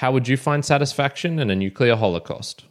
How would you find satisfaction in a nuclear holocaust?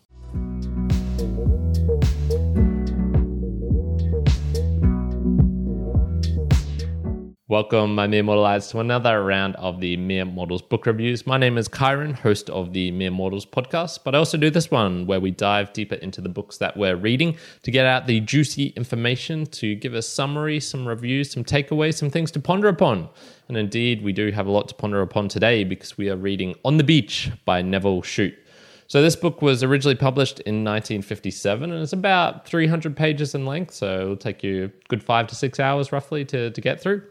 Welcome, my Mere Mortalites, to another round of the Mere Mortals book reviews. My name is Kyrin, host of the Mere Mortals podcast, but I also do this one where we dive deeper into the books that we're reading to get out the juicy information, to give a summary, some reviews, some takeaways, some things to ponder upon. And indeed, we do have a lot to ponder upon today because we are reading On the Beach by Nevil Shute. So, this book was originally published in 1957 and it's about 300 pages in length. So, it'll take you a good five to six hours roughly to, to get through.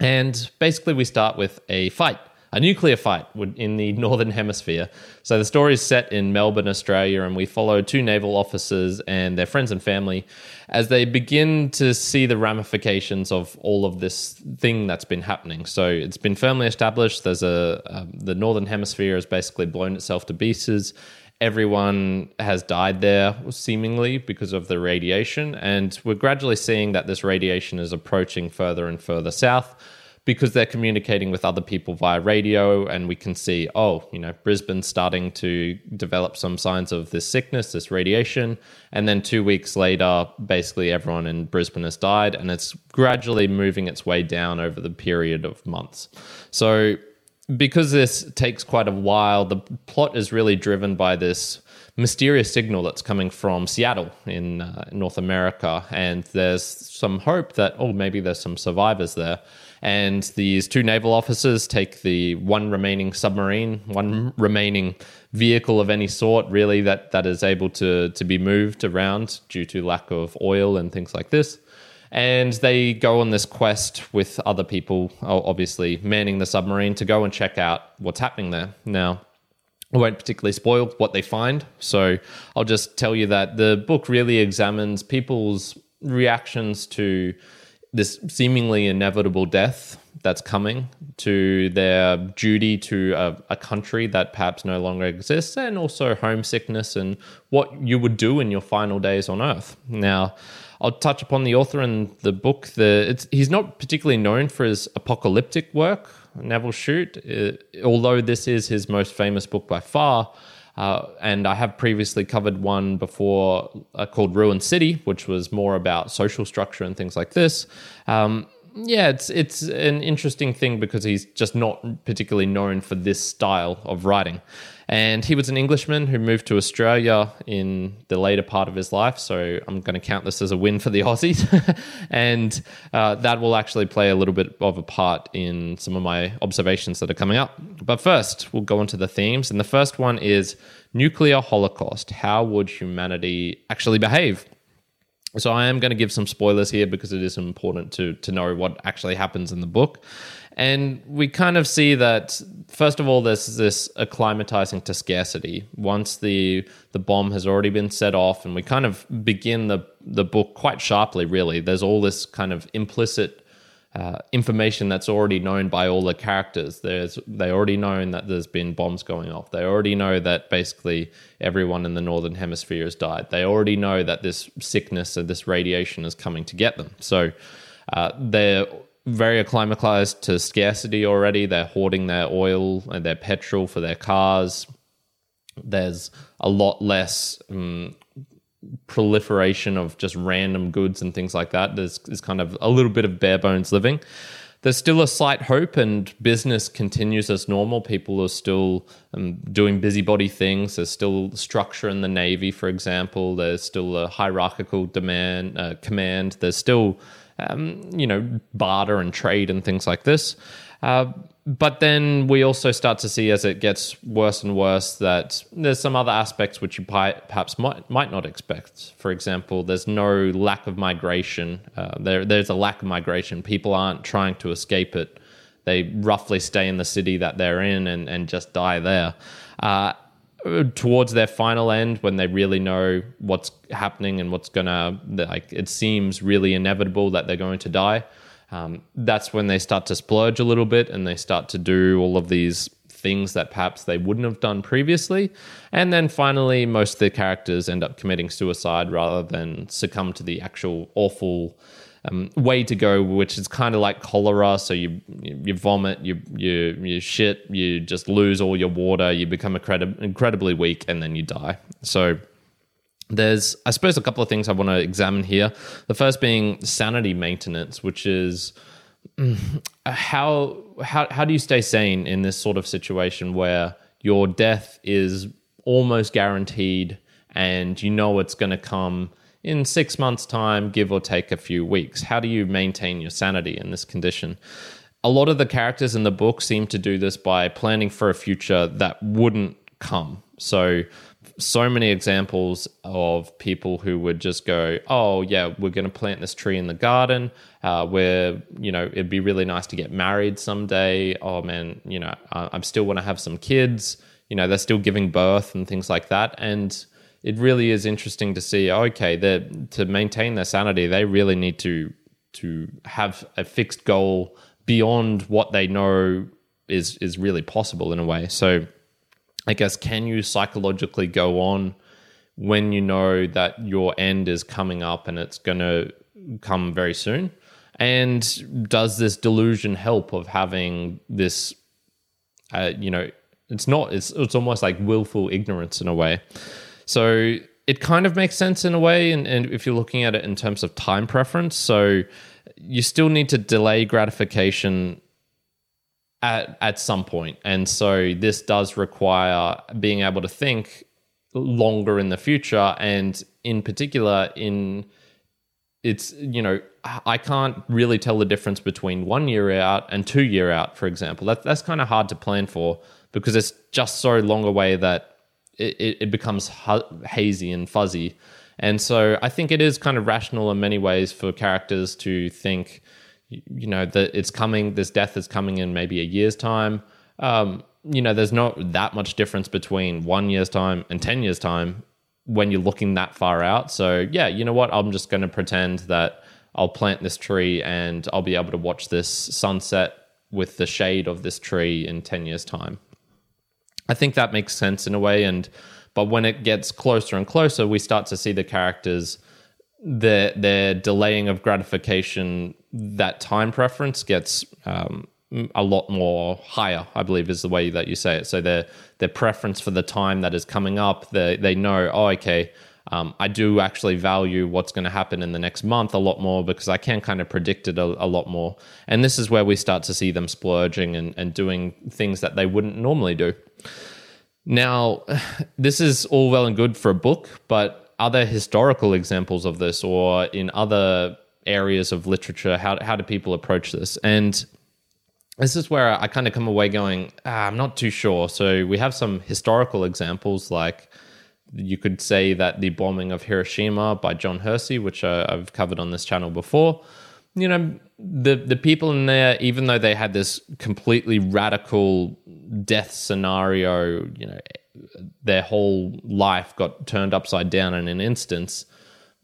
And basically, we start with a fight, a nuclear fight in the Northern Hemisphere. So the story is set in Melbourne, Australia, and we follow two naval officers and their friends and family as they begin to see the ramifications of all of this thing that's been happening. So it's been firmly established. There's a um, the Northern Hemisphere has basically blown itself to pieces everyone has died there seemingly because of the radiation. And we're gradually seeing that this radiation is approaching further and further south because they're communicating with other people via radio. And we can see oh you know brisbane's starting to develop some signs of this sickness this radiation. And then two weeks later basically everyone in brisbane has died. And it's gradually moving its way down over the period of months. So because this takes quite a while, the plot is really driven by this mysterious signal that's coming from Seattle in uh, North America. And there's some hope that, oh, maybe there's some survivors there. And these two naval officers take the one remaining submarine, one remaining vehicle of any sort, really, that, that is able to, to be moved around due to lack of oil and things like this and they go on this quest with other people, obviously manning the submarine to go and check out what's happening there. Now, I won't particularly spoil what they find, so I'll just tell you that the book really examines people's reactions to this seemingly inevitable death that's coming, to their duty to a, a, country that perhaps no longer exists, and also homesickness and what you would do in your final days on Earth. Now, I'll touch upon the author and the book. The he's not particularly known for his apocalyptic work, Nevil Shute, uh, although this is his most famous book by far. Uh, and I have previously covered one before uh, called Ruined City, which was more about social structure and things like this. Um, yeah, it's it's an interesting thing because he's just not particularly known for this style of writing. And he was an Englishman who moved to Australia in the later part of his life. So I'm going to count this as a win for the Aussies. and uh, that will actually play a little bit of a part in some of my observations that are coming up. But first, we'll go into the themes. And the first one is nuclear holocaust. How would humanity actually behave? So I am going to give some spoilers here because it is important to to know what actually happens in the book. And we kind of see that first of all, there's this acclimatizing to scarcity. Once the the bomb has already been set off, and we kind of begin the the book quite sharply. Really, there's all this kind of implicit uh, information that's already known by all the characters. There's they already know that there's been bombs going off. They already know that basically everyone in the northern hemisphere has died. They already know that this sickness and this radiation is coming to get them. So uh, they're very acclimatized to scarcity already. They're hoarding their oil and their petrol for their cars. There's a lot less um, proliferation of just random goods and things like that. There's, there's kind of a little bit of bare bones living. There's still a slight hope, and business continues as normal. People are still um, doing busybody things. There's still structure in the Navy, for example. There's still a hierarchical demand uh, command. There's still um, you know, barter and trade and things like this. Uh, but then we also start to see as it gets worse and worse that there's some other aspects which you perhaps might, might not expect. For example, there's no lack of migration. Uh, there, there's a lack of migration. People aren't trying to escape it. They roughly stay in the city that they're in and, and just die there. Uh, towards their final end when they really know what's happening and what's gonna like it seems really inevitable that they're going to die um, that's when they start to splurge a little bit and they start to do all of these things that perhaps they wouldn't have done previously and then finally most of the characters end up committing suicide rather than succumb to the actual awful um, way to go, which is kind of like cholera. So you you vomit, you you you shit, you just lose all your water, you become incredi- incredibly weak, and then you die. So there's I suppose a couple of things I want to examine here. The first being sanity maintenance, which is mm, how how how do you stay sane in this sort of situation where your death is almost guaranteed and you know it's going to come in six months' time, give or take a few weeks? How do you maintain your sanity in this condition? A lot of the characters in the book seem to do this by planning for a future that wouldn't come. So, so many examples of people who would just go, "Oh yeah, we're going to plant this tree in the garden. Uh, where you know it'd be really nice to get married someday. Oh man, you know I, I still want to have some kids. You know they're still giving birth and things like that. And it really is interesting to see. Okay, that to maintain their sanity, they really need to to have a fixed goal beyond what they know is is really possible in a way. So, I guess can you psychologically go on when you know that your end is coming up and it's going to come very soon? And does this delusion help of having this, uh, you know, it's not, it's, it's almost like willful ignorance in a way. So it kind of makes sense in a way. And, and if you're looking at it in terms of time preference, so you still need to delay gratification at at some point. And so this does require being able to think longer in the future and in particular in it's you know I can't really tell the difference between 1 year out and 2 year out for example. That that's kind of hard to plan for because it's just so long away that it, it becomes hazy and fuzzy. And so I think it is kind of rational in many ways for characters to think, you know, that it's coming, this death is coming in maybe a year's time. Um, you know, there's not that much difference between one year's time and 10 years' time when you're looking that far out. So, yeah, you know what? I'm just going to pretend that I'll plant this tree and I'll be able to watch this sunset with the shade of this tree in 10 years' time. I think that makes sense in a way. And but when it gets closer and closer, we start to see the characters their their delaying of gratification. That time preference gets um, a lot more higher. I believe is the way that you say it. So their their preference for the time that is coming up, they they know. Oh, okay. Um, I do actually value what's going to happen in the next month a lot more because I can kind of predict it a, a, lot more. And this is where we start to see them splurging and, and doing things that they wouldn't normally do. Now, this is all well and good for a book, but are there historical examples of this or in other areas of literature? How, how do people approach this? And this is where I kind of come away going, ah, I'm not too sure. So we have some historical examples like you could say that the bombing of Hiroshima by John Hersey, which uh, I've covered on this channel before, you know, the the people in there, even though they had this completely radical death scenario, you know, their whole life got turned upside down in an instance.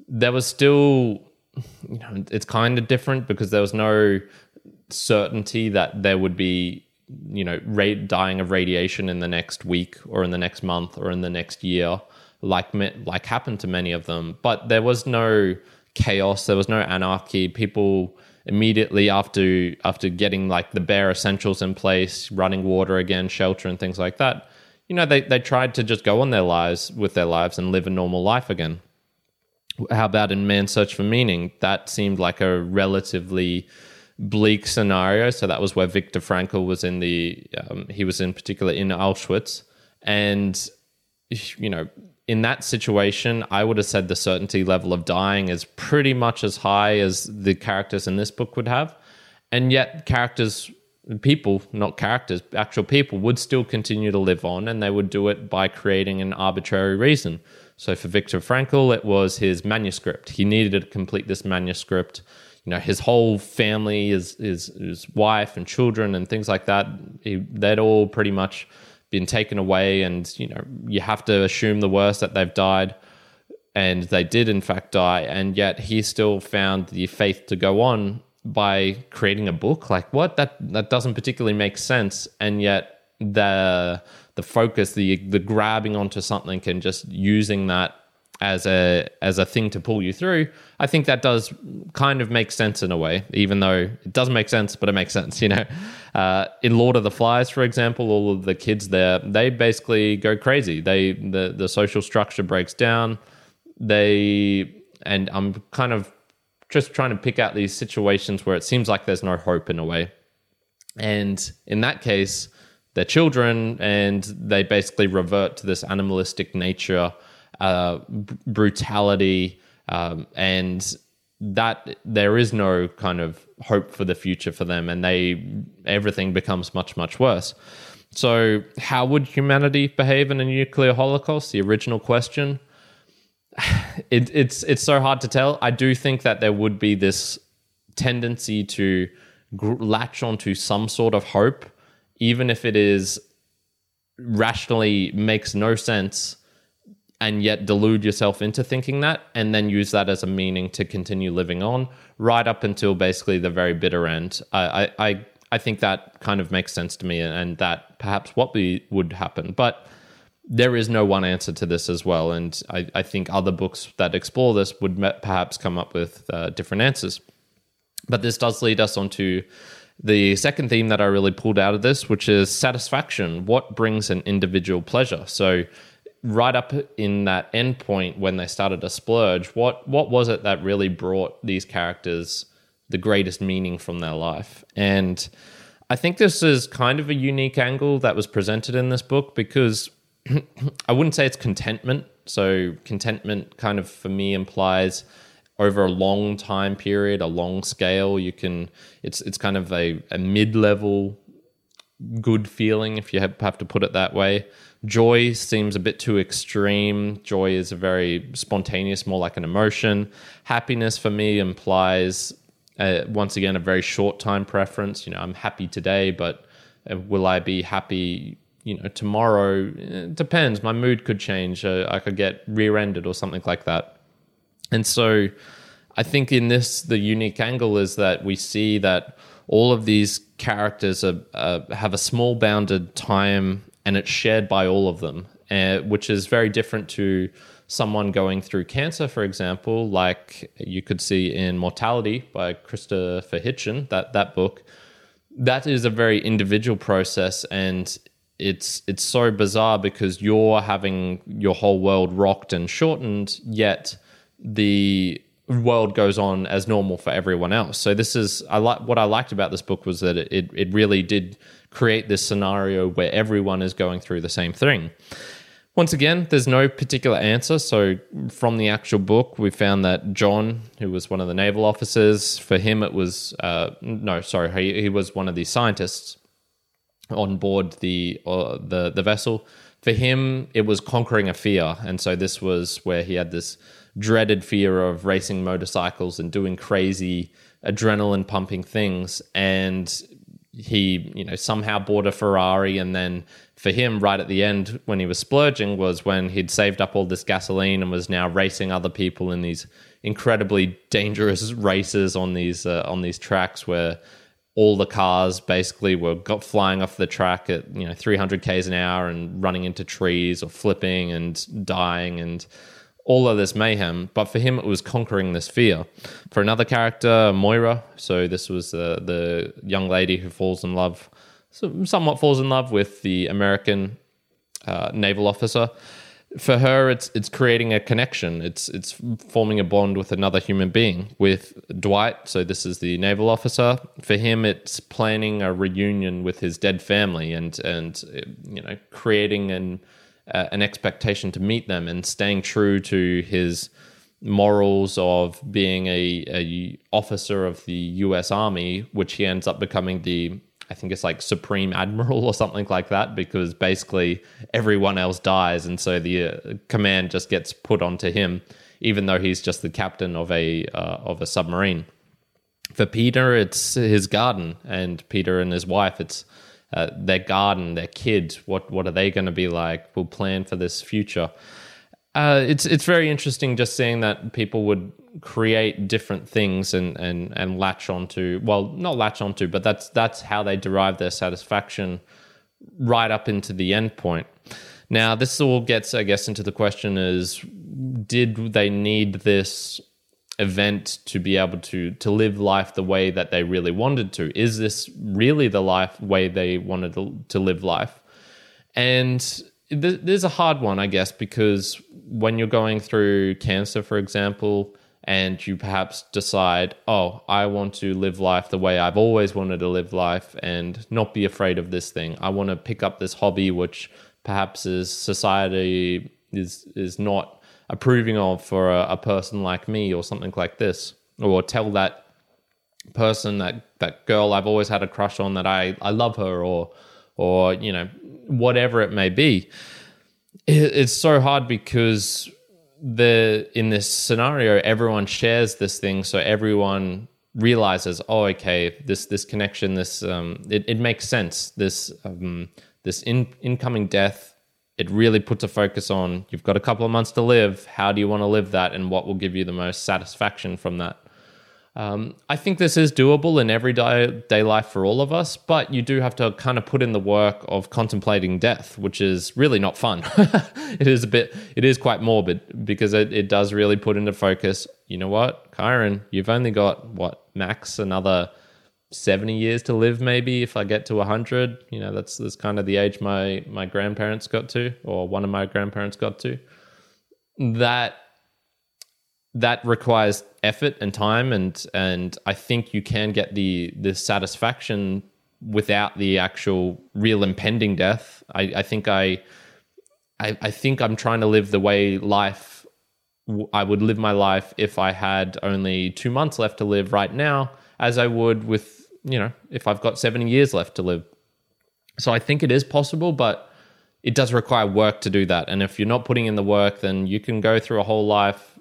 There was still, you know, it's kind of different because there was no certainty that there would be, you know, dying of radiation in the next week or in the next month or in the next year, like like happened to many of them. But there was no chaos. There was no anarchy. People immediately after after getting like the bare essentials in place, running water again, shelter and things like that, you know, they they tried to just go on their lives with their lives and live a normal life again. How about in Man's Search for Meaning? That seemed like a relatively bleak scenario. So that was where Viktor Frankl was in the um, he was in particular in Auschwitz, and you know in that situation, I would have said the certainty level of dying is pretty much as high as the characters in this book would have. And yet, characters, people, not characters, actual people, would still continue to live on and they would do it by creating an arbitrary reason. So, for Viktor Frankl, it was his manuscript. He needed to complete this manuscript. You know, his whole family, his, his, his wife and children and things like that, he, they'd all pretty much been taken away, and you know you have to assume the worst that they've died, and they did in fact die, and yet he still found the faith to go on by creating a book. Like what? That that doesn't particularly make sense, and yet the the focus, the the grabbing onto something, and just using that as a as a thing to pull you through, I think that does kind of make sense in a way, even though it doesn't make sense, but it makes sense. You know, uh, in Lord of the Flies, for example, all of the kids there they basically go crazy. They the the social structure breaks down. They and I'm kind of just trying to pick out these situations where it seems like there's no hope in a way. And in that case, they're children and they basically revert to this animalistic nature, uh, brutality, um, and that there is no kind of hope for the future for them, and they everything becomes much much worse. So, how would humanity behave in a nuclear holocaust? The original question. It, it's it's so hard to tell. I do think that there would be this tendency to gr- latch onto some sort of hope, even if it is rationally makes no sense, and yet delude yourself into thinking that, and then use that as a meaning to continue living on, right up until basically the very bitter end. I I I think that kind of makes sense to me, and that perhaps what we would happen, but there is no one answer to this as well. And I, I think other books that explore this would perhaps come up with uh, different answers. But this does lead us on to the second theme that I really pulled out of this, which is satisfaction. What brings an individual pleasure? So, right up in that end point when they started to splurge, what what was it that really brought these characters the greatest meaning from their life? And I think this is kind of a unique angle that was presented in this book because I wouldn't say it's contentment. So, contentment kind of for me implies over a long time period, a long scale. You can it's it's kind of a, a mid level good feeling if you have, have to put it that way. Joy seems a bit too extreme. Joy is a very spontaneous, more like an emotion. Happiness for me implies uh, once again a very short time preference. You know, I'm happy today, but uh, will I be happy? You know, tomorrow it depends. My mood could change. Uh, I could get rear-ended or something like that. And so I think in this, the unique angle is that we see that all of these characters are, uh, have a small bounded time and it's shared by all of them, uh, which is very different to someone going through cancer, for example, like you could see in Mortality by Christopher Hitchens, that, that book. That is a very individual process and it's it's so bizarre because you're having your whole world rocked and shortened, yet the world goes on as normal for everyone else. So this is I like what I liked about this book was that it it really did create this scenario where everyone is going through the same thing. Once again, there's no particular answer. So, from the actual book, we found that John, who was one of the naval officers, for him it was uh, no, sorry, he, he was one of the scientists on board the uh, the the vessel. For him, it was conquering a fear, and so this was where he had this dreaded fear of racing motorcycles and doing crazy adrenaline pumping things. And he you know somehow bought a ferrari. And then for him right at the end when he was splurging was when he'd saved up all this gasoline and was now racing other people in these incredibly dangerous races on these uh, on these tracks where all the cars basically were got flying off the track at you know 300 k's an hour and running into trees or flipping and dying. And all of this mayhem, but for him it was conquering this fear. For another character, Moira, so this was uh, the young lady who falls in love, somewhat falls in love with the American uh, naval officer. For her, it's it's creating a connection. It's it's forming a bond with another human being. With Dwight, so this is the naval officer. For him, it's planning a reunion with his dead family and and you know creating an uh, an expectation to meet them and staying true to his morals of being a, a officer of the U.S. Army, which he ends up becoming the I think it's like supreme admiral or something like that, because basically everyone else dies, and so the uh, command just gets put onto him, even though he's just the captain of a uh, of a submarine. For Peter, it's his garden, and Peter and his wife, it's uh, their garden, their kids. What what are they going to be like? We'll plan for this future. Uh, it's it's very interesting just seeing that people would create different things and and and latch onto well not latch onto but that's that's how they derive their satisfaction right up into the end point now this all gets i guess into the question is did they need this event to be able to to live life the way that they really wanted to? Is this really the life way they wanted to, to live life? And th- there's a hard one i guess because when you're going through cancer for example and you perhaps decide oh i want to live life the way i've always wanted to live life and not be afraid of this thing. I want to pick up this hobby which perhaps is society is is not approving of for a, a person like me or something like this, or tell that person that that girl I've always had a crush on that I I love her or or you know whatever it may be. It, it's so hard because the in this scenario everyone shares this thing, so everyone realizes oh okay this this connection this um it, it makes sense this um this in, incoming death it really puts a focus on you've got a couple of months to live. How do you want to live that, and what will give you the most satisfaction from that? Um, I think this is doable in everyday day life for all of us, but you do have to kind of put in the work of contemplating death, which is really not fun. it is a bit, it is quite morbid because it, it does really put into focus. You know what, Kyrin, you've only got what max another 70 years to live maybe if i get to 100 you know that's that's kind of the age my my grandparents got to or one of my grandparents got to. That that requires effort and time and and i think you can get the the satisfaction without the actual real impending death. I i think i i, I think i'm trying to live the way life i would live my life if i had only two months left to live right now as I would with, you know, if I've got 70 years left to live. So I think it is possible, but it does require work to do that. And if you're not putting in the work, then you can go through a whole life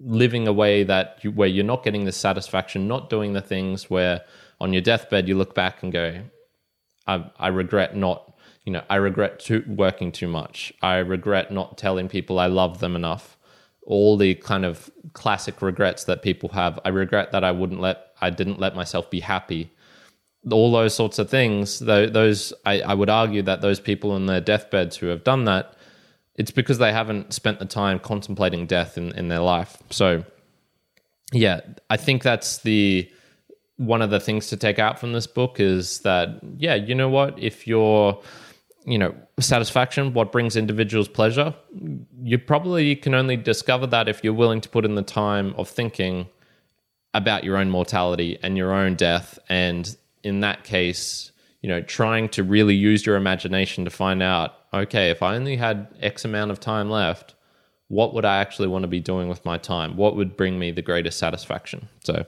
living a way that you, where you're not getting the satisfaction, not doing the things where on your deathbed you look back and go, I, I regret not, you know, I regret too, working too much. I regret not telling people I love them enough all the kind of classic regrets that people have. I regret that I wouldn't let I didn't let myself be happy. All those sorts of things. Those I, I would argue that those people in their deathbeds who have done that, it's because they haven't spent the time contemplating death in, in their life. So, yeah, I think that's the one of the things to take out from this book is that yeah, you know what, if you're you know satisfaction what brings individuals pleasure you probably can only discover that if you're willing to put in the time of thinking about your own mortality and your own death and in that case you know trying to really use your imagination to find out okay if i only had x amount of time left what would i actually want to be doing with my time? What would bring me the greatest satisfaction? So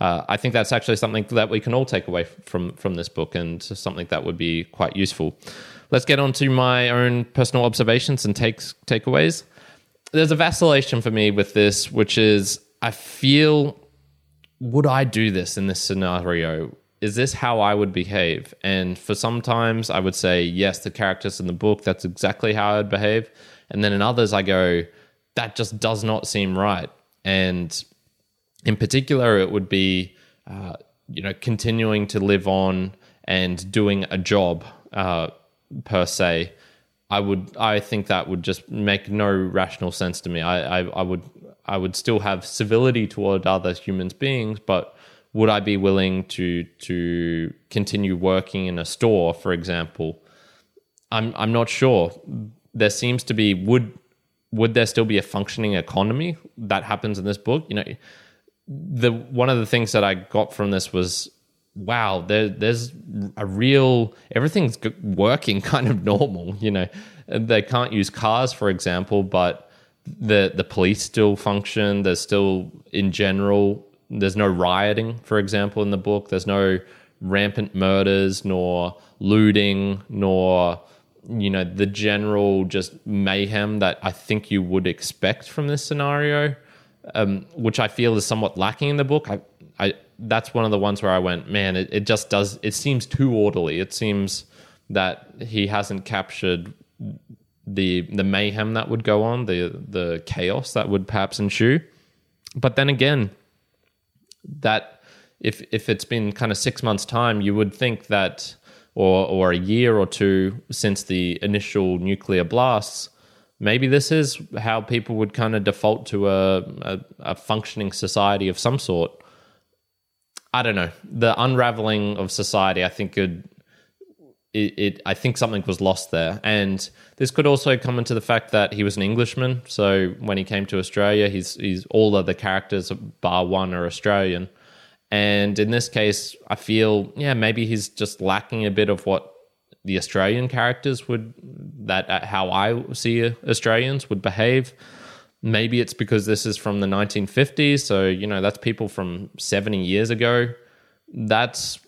uh, I think that's actually something that we can all take away from from this book, and something that would be quite useful. Let's get on to my own personal observations and takes takeaways. There's a vacillation for me with this, which is I feel would I do this in this scenario? Is this how I would behave? And for sometimes I would say, yes, the characters in the book, that's exactly how I would behave. And then in others, I go, that just does not seem right. And in particular, it would be, uh, you know, continuing to live on and doing a job. Uh, per se, I would I think that would just make no rational sense to me. I, I, I would I would still have civility toward other humans beings, but would I be willing to to continue working in a store, for example? I'm I'm not sure. There seems to be would would there still be a functioning economy that happens in this book? You know, the one of the things that I got from this was wow, there, there's a real everything's working kind of normal. You know, they can't use cars, for example, but the the police still function. There's still, in general, there's no rioting, for example, in the book. There's no rampant murders, nor looting, nor you know the general just mayhem that I think you would expect from this scenario, um, which I feel is somewhat lacking in the book. I, I that's one of the ones where I went, man, it, it just does. It seems too orderly. It seems that he hasn't captured the the mayhem that would go on, the the chaos that would perhaps ensue. But then again, that if if it's been kind of six months time, you would think that, or or a year or two since the initial nuclear blasts, maybe this is how people would kind of default to a, a, a functioning society of some sort. I don't know. The unraveling of society, I think, could it, it, I think something was lost there. And this could also come into the fact that he was an Englishman. So when he came to Australia, he's he's all of the characters bar one are Australian. And in this case, I feel yeah maybe he's just lacking a bit of what the Australian characters would that uh, how I see Australians would behave. Maybe it's because this is from the 1950s, so you know that's people from 70 years ago. That's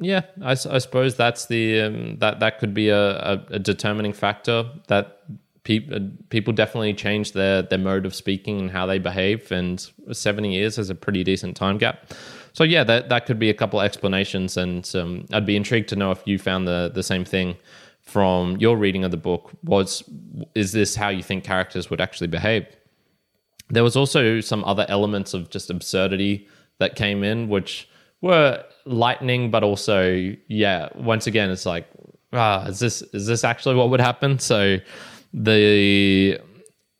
yeah, I, I suppose that's the um, that that could be a, a, a determining factor that people people definitely change their their mode of speaking and how they behave, and seventy years is a pretty decent time gap. So yeah, that that could be a couple explanations, and um, I'd be intrigued to know if you found the the same thing from your reading of the book. Was is this how you think characters would actually behave? There was also some other elements of just absurdity that came in, which were lightning, but also yeah. Once again, it's like ah, is this is this actually what would happen? So the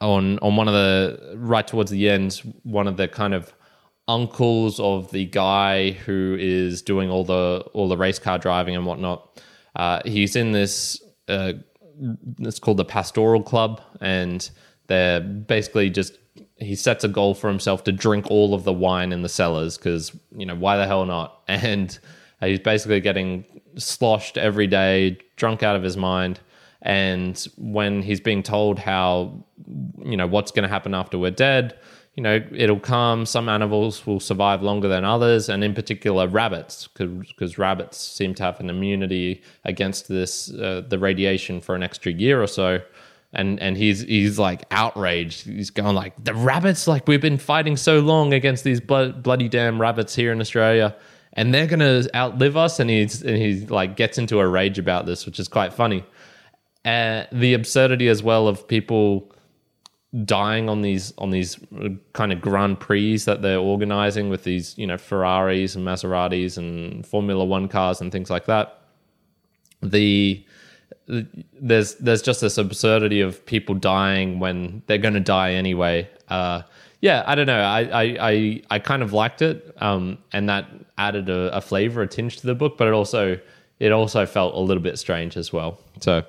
on on one of the right towards the end, one of the kind of uncles of the guy who is doing all the all the race car driving and whatnot. Uh, he's in this. Uh, it's called the Pastoral Club, and they're basically just he sets a goal for himself to drink all of the wine in the cellars because you know why the hell not? And he's basically getting sloshed every day, drunk out of his mind. And when he's being told how you know what's going to happen after we're dead, you know it'll come. Some animals will survive longer than others, and in particular rabbits, because rabbits seem to have an immunity against this uh, the radiation for an extra year or so and and he's he's like outraged. He's going like the rabbits, like we've been fighting so long against these blood, bloody damn rabbits here in Australia, and they're gonna outlive us. And he's and he like gets into a rage about this, which is quite funny. Uh, the absurdity as well of people dying on these on these kind of Grand Prix that they're organizing with these you know Ferraris and Maseratis and Formula One cars and things like that. The there's there's just this absurdity of people dying when they're going to die anyway. Uh, yeah, I don't know. I I I, I kind of liked it, um, and that added a, a, flavor, a tinge to the book, but it also it also felt a little bit strange as well. So,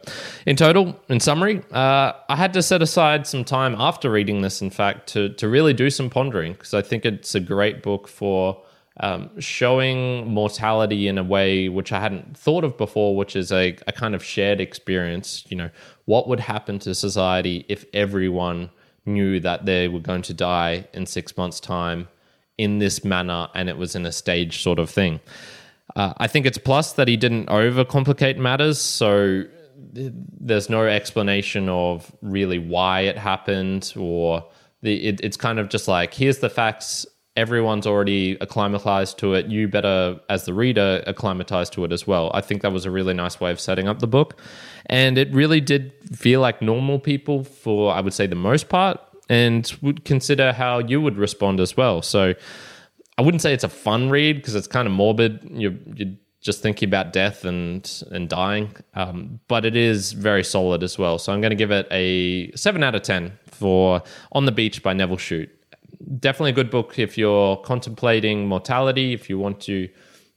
in total, in summary, uh, I had to set aside some time after reading this, in fact, to to really do some pondering because I think it's a great book for um, showing mortality in a way which I hadn't thought of before, which is a, a kind of shared experience. You know, what would happen to society if everyone knew that they were going to die in six months' time in this manner and it was in a stage sort of thing? Uh, I think it's plus that he didn't overcomplicate matters. So there's no explanation of really why it happened or it, it's kind of just like here's the facts everyone's already acclimatized to it. You better, as the reader, acclimatize to it as well. I think that was a really nice way of setting up the book. And it really did feel like normal people for, I would say, the most part, and would consider how you would respond as well. So I wouldn't say it's a fun read because it's kind of morbid. You're, you're, just thinking about death and and dying, um, but it is very solid as well. So I'm going to give it a seven out of ten for On the Beach by Nevil Shute definitely a good book if you're contemplating mortality, if you want to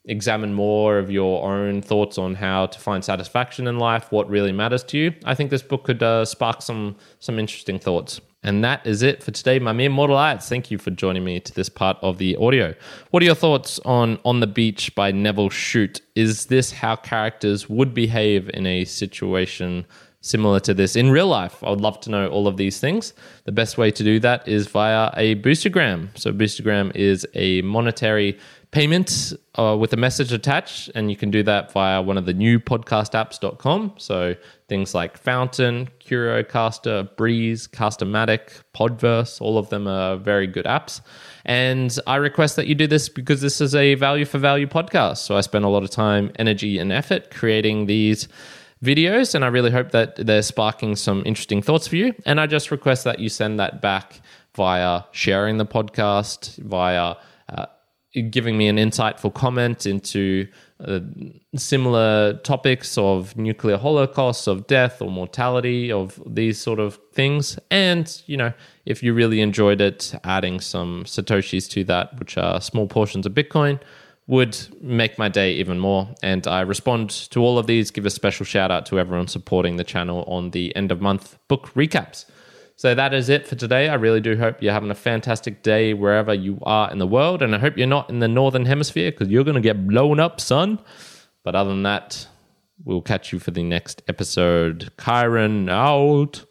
examine more of your own thoughts on how to find satisfaction in life, what really matters to you. I think this book could uh, spark some some interesting thoughts. And that is it for today, my Mere Mortalites. Thank you for joining me to this part of the audio. What are your thoughts on On the Beach by Nevil Shute? Is this how characters would behave in a situation similar to this in real life? I would love to know all of these things. The best way to do that is via a Boostergram. So, Boostergram is a monetary payment uh, with a message attached, and you can do that via one of the new podcast podcastapps.com. So, things like Fountain, CurioCaster, Breez, Castamatic, Podverse, all of them are very good apps. And I request that you do this because this is a value for value podcast. So, I spend a lot of time, energy, and effort creating these videos, and I really hope that they're sparking some interesting thoughts for you. And I just request that you send that back via sharing the podcast, via uh, giving me an insightful comment into uh, similar topics of nuclear holocaust, of death or mortality, of these sort of things. And, you know, if you really enjoyed it, adding some Satoshis to that, which are small portions of Bitcoin, would make my day even more. And I respond to all of these, give a special shout out to everyone supporting the channel on the end of month book recaps. So that is it for today. I really do hope you're having a fantastic day wherever you are in the world. And I hope you're not in the northern hemisphere because you're going to get blown up, son. But other than that, we'll catch you for the next episode. Kyrin out.